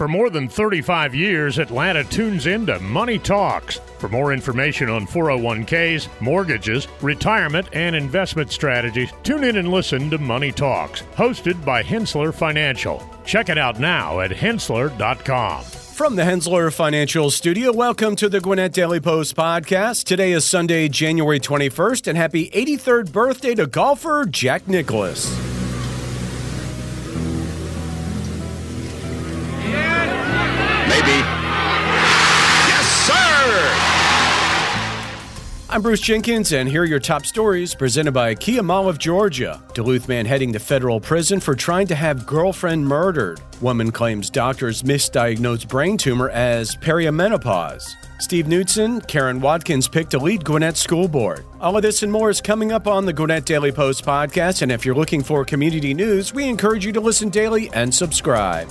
For more than 35 years, Atlanta tunes into Money Talks. For more information on 401ks, mortgages, retirement, and investment strategies, tune in and listen to Money Talks, hosted by Henssler Financial. Check it out now at henssler.com. From the Henssler Financial Studio, welcome to the Gwinnett Daily Post podcast. Today is Sunday, January 21st, and happy 83rd birthday to golfer Jack Nicklaus. I'm Bruce Jenkins, and here are your top stories presented by Kia Mall of Georgia. Duluth man heading to federal prison for trying to have girlfriend murdered. Woman claims doctors misdiagnosed brain tumor as perimenopause. Steve Knudsen, Karen Watkins picked to lead Gwinnett School Board. All of this and more is coming up on the Gwinnett Daily Post podcast, and if you're looking for community news, we encourage you to listen daily and subscribe.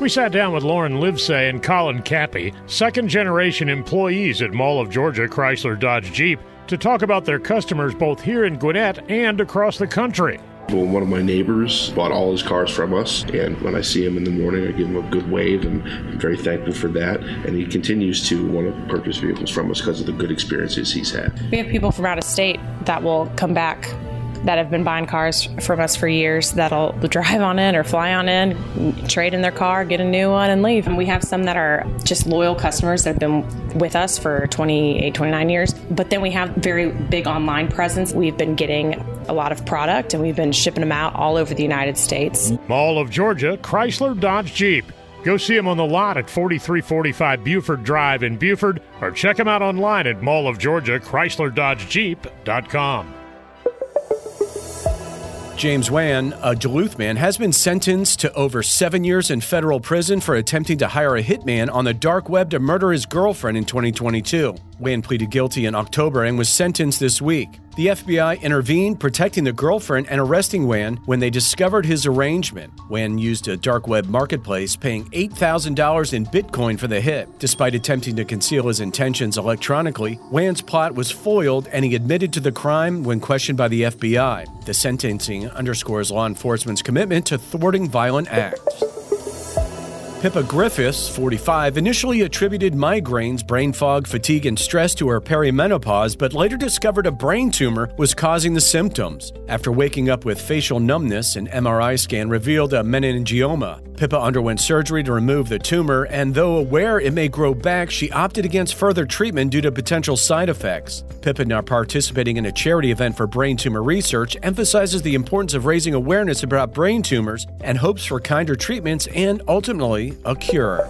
We sat down with Lauren Livesay and Colin Cappy, second generation employees at Mall of Georgia Chrysler Dodge Jeep, to talk about their customers both here in Gwinnett and across the country. Well, one of my neighbors bought all his cars from us, and when I see him in the morning, I give him a good wave, and I'm very thankful for that. And he continues to want to purchase vehicles from us because of the good experiences he's had. We have people from out of state that will come back that have been buying cars from us for years that'll drive on in or fly on in, trade in their car, get a new one, and leave. And we have some that are just loyal customers that have been with us for 28, 29 years. But then we have very big online presence. We've been getting a lot of product and we've been shipping them out all over the United States. Mall of Georgia Chrysler Dodge Jeep. Go see them on the lot at 4345 Buford Drive in Buford or check them out online at Mall of Georgia Chrysler Dodge Jeep.com. James Wan, a Duluth man, has been sentenced to over seven years in federal prison for attempting to hire a hitman on the dark web to murder his girlfriend in 2022. Wan pleaded guilty in October and was sentenced this week. The FBI intervened, protecting the girlfriend and arresting Wan when they discovered his arrangement. Wan used a dark web marketplace, paying $8,000 in Bitcoin for the hit. Despite attempting to conceal his intentions electronically, Wan's plot was foiled and he admitted to the crime when questioned by the FBI. The sentencing underscores law enforcement's commitment to thwarting violent acts. Pippa Griffiths, 45, initially attributed migraines, brain fog, fatigue, and stress to her perimenopause, but later discovered a brain tumor was causing the symptoms. After waking up with facial numbness, an MRI scan revealed a meningioma. Pippa underwent surgery to remove the tumor, and though aware it may grow back, she opted against further treatment due to potential side effects. Pippa, now participating in a charity event for brain tumor research, emphasizes the importance of raising awareness about brain tumors and hopes for kinder treatments and ultimately a cure.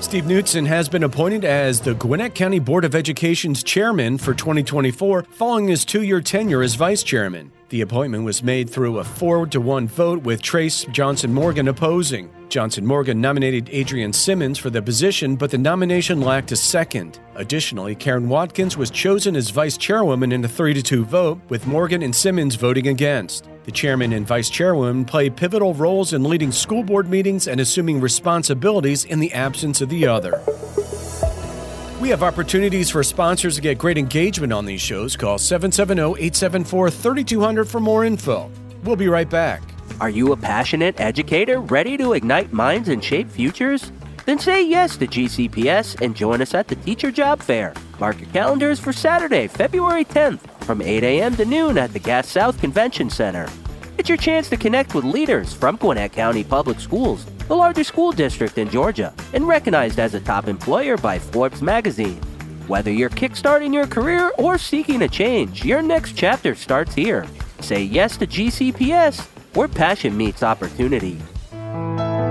Steve Knudsen has been appointed as the Gwinnett County Board of Education's chairman for 2024 following his two year tenure as vice chairman. The appointment was made through a 4 to 1 vote with Tarece Johnson Morgan opposing. Johnson Morgan nominated Adrienne Simmons for the position, but the nomination lacked a second. Additionally, Karen Watkins was chosen as vice chairwoman in a 3 to 2 vote, with Morgan and Simmons voting against. The chairman and vice chairwoman play pivotal roles in leading school board meetings and assuming responsibilities in the absence of the other. We have opportunities for sponsors to get great engagement on these shows. Call 770 874 3200 for more info. We'll be right back. Are you a passionate educator ready to ignite minds and shape futures? Then say yes to GCPS and join us at the Teacher Job Fair. Mark your calendars for Saturday, February 10th from 8 a.m. to noon at the Gas South Convention Center. It's your chance to connect with leaders from Gwinnett County Public Schools, the largest school district in Georgia, and recognized as a top employer by Forbes magazine. Whether you're kickstarting your career or seeking a change, your next chapter starts here. Say yes to GCPS, where passion meets opportunity.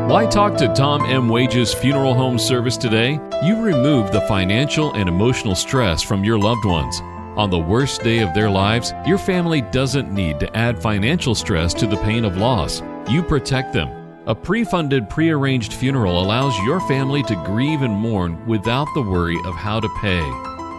Why talk to Tom M. Wages Funeral Home Service today? You remove the financial and emotional stress from your loved ones. On the worst day of their lives, your family doesn't need to add financial stress to the pain of loss. You protect them. A pre funded, pre arranged funeral allows your family to grieve and mourn without the worry of how to pay.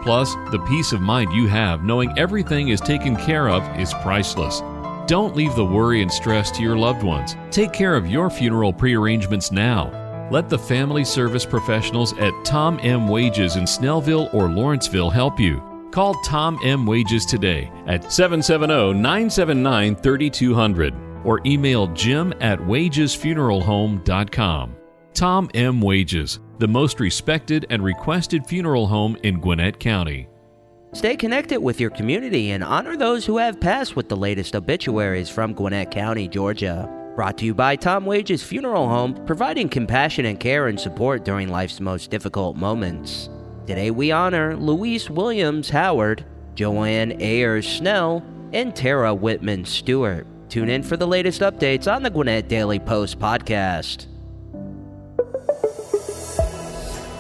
Plus, the peace of mind you have knowing everything is taken care of is priceless. Don't leave the worry and stress to your loved ones. Take care of your funeral prearrangements now. Let the family service professionals at Tom M. Wages in Snellville or Lawrenceville help you. Call Tom M. Wages today at 770 979 3200. or email jim at wagesfuneralhome.com. Tom M. Wages, the most respected and requested funeral home in Gwinnett County. Stay connected with your community and honor those who have passed with the latest obituaries from Gwinnett County, Georgia. Brought to you by Tom Wages Funeral Home, providing compassionate care and support during life's most difficult moments. Today we honor Louise Williams Howard, Joanne Ayers Snell, and Tara Whitman Stewart. Tune in for the latest updates on the Gwinnett Daily Post podcast.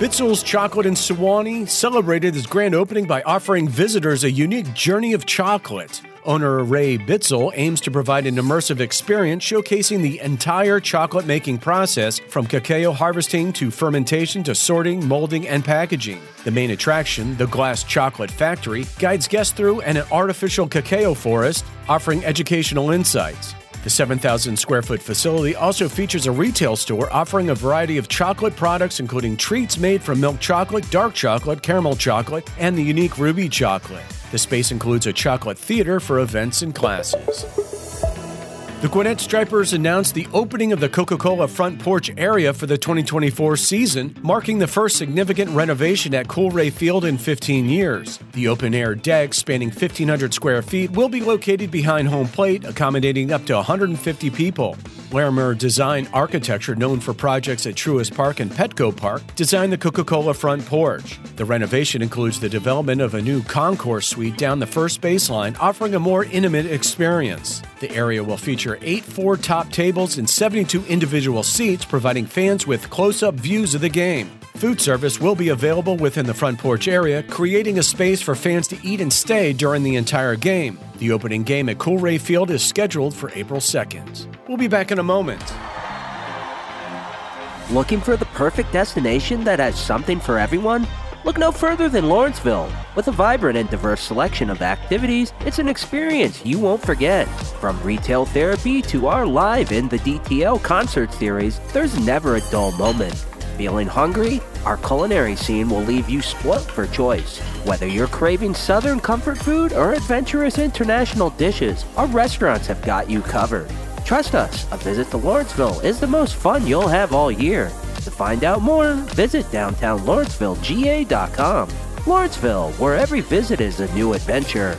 Bitzel's Chocolate in Suwanee celebrated its grand opening by offering visitors a unique journey of chocolate. Owner Ray Bitzel aims to provide an immersive experience showcasing the entire chocolate making process from cacao harvesting to fermentation to sorting, molding, and packaging. The main attraction, the Glass Chocolate Factory, guides guests through an artificial cacao forest, offering educational insights. The 7,000 square foot facility also features a retail store offering a variety of chocolate products, including treats made from milk chocolate, dark chocolate, caramel chocolate, and the unique ruby chocolate. The space includes a chocolate theater for events and classes. The Gwinnett Stripers announced the opening of the Coca Cola front porch area for the 2024 season, marking the first significant renovation at Coolray Field in 15 years. The open air deck, spanning 1,500 square feet, will be located behind home plate, accommodating up to 150 people. Larimer Design Architecture, known for projects at Truist Park and Petco Park, designed the Coca Cola front porch. The renovation includes the development of a new concourse suite down the first baseline, offering a more intimate experience. The area will feature eight four top tables and 72 individual seats, providing fans with close up views of the game. Food service will be available within the front porch area, creating a space for fans to eat and stay during the entire game. The opening game at Coolray Field is scheduled for April 2nd. We'll be back in a moment. Looking for the perfect destination that has something for everyone? Look no further than Lawrenceville. With a vibrant and diverse selection of activities, it's an experience you won't forget. From retail therapy to our live in the DTL concert series, there's never a dull moment. Feeling hungry? Our culinary scene will leave you spoilt for choice. Whether you're craving southern comfort food or adventurous international dishes, our restaurants have got you covered. Trust us, a visit to Lawrenceville is the most fun you'll have all year. To find out more, visit downtownlawrencevillega.com. Lawrenceville, where every visit is a new adventure.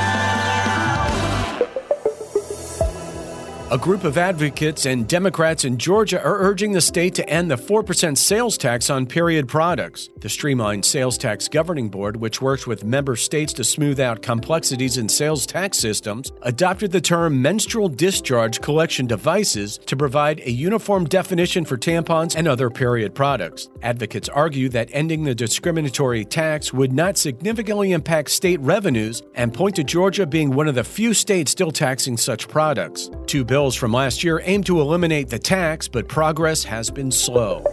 A group of advocates and Democrats in Georgia are urging the state to end the 4% sales tax on period products. The Streamlined Sales Tax Governing Board, which works with member states to smooth out complexities in sales tax systems, adopted the term menstrual discharge collection devices to provide a uniform definition for tampons and other period products. Advocates argue that ending the discriminatory tax would not significantly impact state revenues and point to Georgia being one of the few states still taxing such products. Two bills from last year aim to eliminate the tax, but progress has been slow.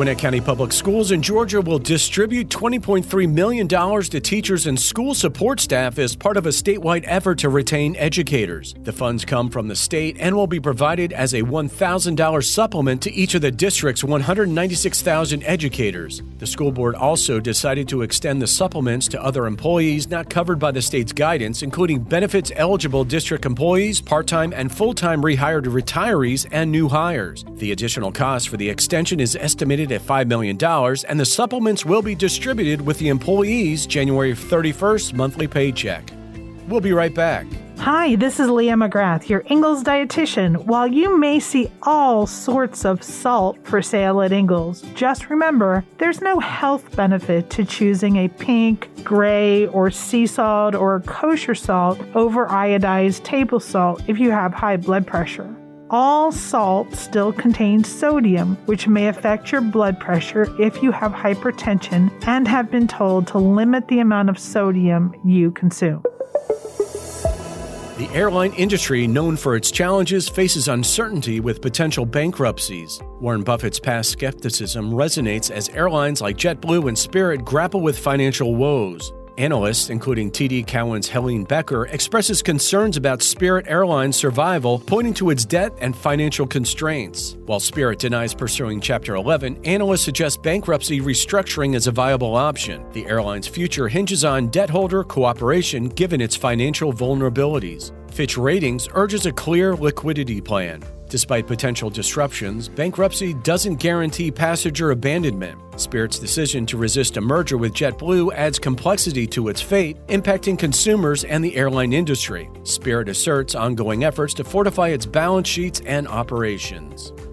Gwinnett County Public Schools in Georgia will distribute $20.3 million to teachers and school support staff as part of a statewide effort to retain educators. The funds come from the state and will be provided as a $1,000 supplement to each of the district's 196,000 educators. The school board also decided to extend the supplements to other employees not covered by the state's guidance, including benefits eligible district employees, part time and full time rehired retirees, and new hires. The additional cost for the extension is estimated at $5 million, and the supplements will be distributed with the employee's January 31st monthly paycheck. We'll be right back. Hi, this is Leah McGrath, your Ingles dietitian. While you may see all sorts of salt for sale at Ingles, just remember there's no health benefit to choosing a pink, gray, or sea salt or kosher salt over iodized table salt if you have high blood pressure. All salt still contains sodium, which may affect your blood pressure if you have hypertension and have been told to limit the amount of sodium you consume. The airline industry, known for its challenges, faces uncertainty with potential bankruptcies. Warren Buffett's past skepticism resonates as airlines like JetBlue and Spirit grapple with financial woes. Analysts, including TD Cowen's Helene Becker, expresses concerns about Spirit Airlines' survival, pointing to its debt and financial constraints. While Spirit denies pursuing Chapter 11, analysts suggest bankruptcy restructuring is a viable option. The airline's future hinges on debt holder cooperation given its financial vulnerabilities. Fitch Ratings urges a clear liquidity plan. Despite potential disruptions, bankruptcy doesn't guarantee passenger abandonment. Spirit's decision to resist a merger with JetBlue adds complexity to its fate, impacting consumers and the airline industry. Spirit asserts ongoing efforts to fortify its balance sheets and operations.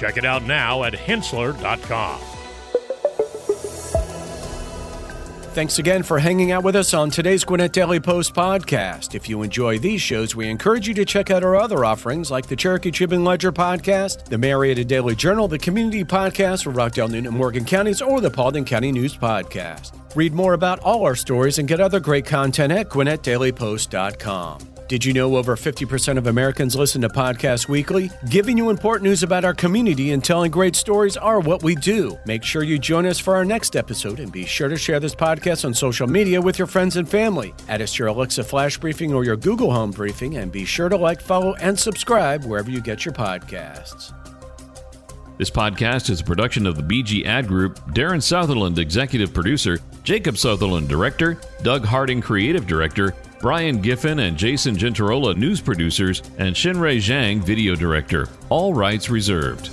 Check it out now at henssler.com. Thanks again for hanging out with us on today's Gwinnett Daily Post podcast. If you enjoy these shows, we encourage you to check out our other offerings like the Cherokee Tribune Ledger podcast, the Marietta Daily Journal, the Community Podcast for Rockdale, Newton, and Morgan counties, or the Paulding County News Podcast. Read more about all our stories and get other great content at GwinnettDailyPost.com. Did you know over 50% of Americans listen to podcasts weekly? Giving you important news about our community and telling great stories are what we do. Make sure you join us for our next episode and be sure to share this podcast on social media with your friends and family. Add us to your Alexa Flash Briefing or your Google Home Briefing and be sure to like, follow, and subscribe wherever you get your podcasts. This podcast is a production of the BG Ad Group, Darren Sutherland, Executive Producer, Jacob Sutherland, Director, Doug Harding, Creative Director, Brian Giffen and Jason Gentarola, News Producers, and Shinrei Zhang, Video Director. All rights reserved.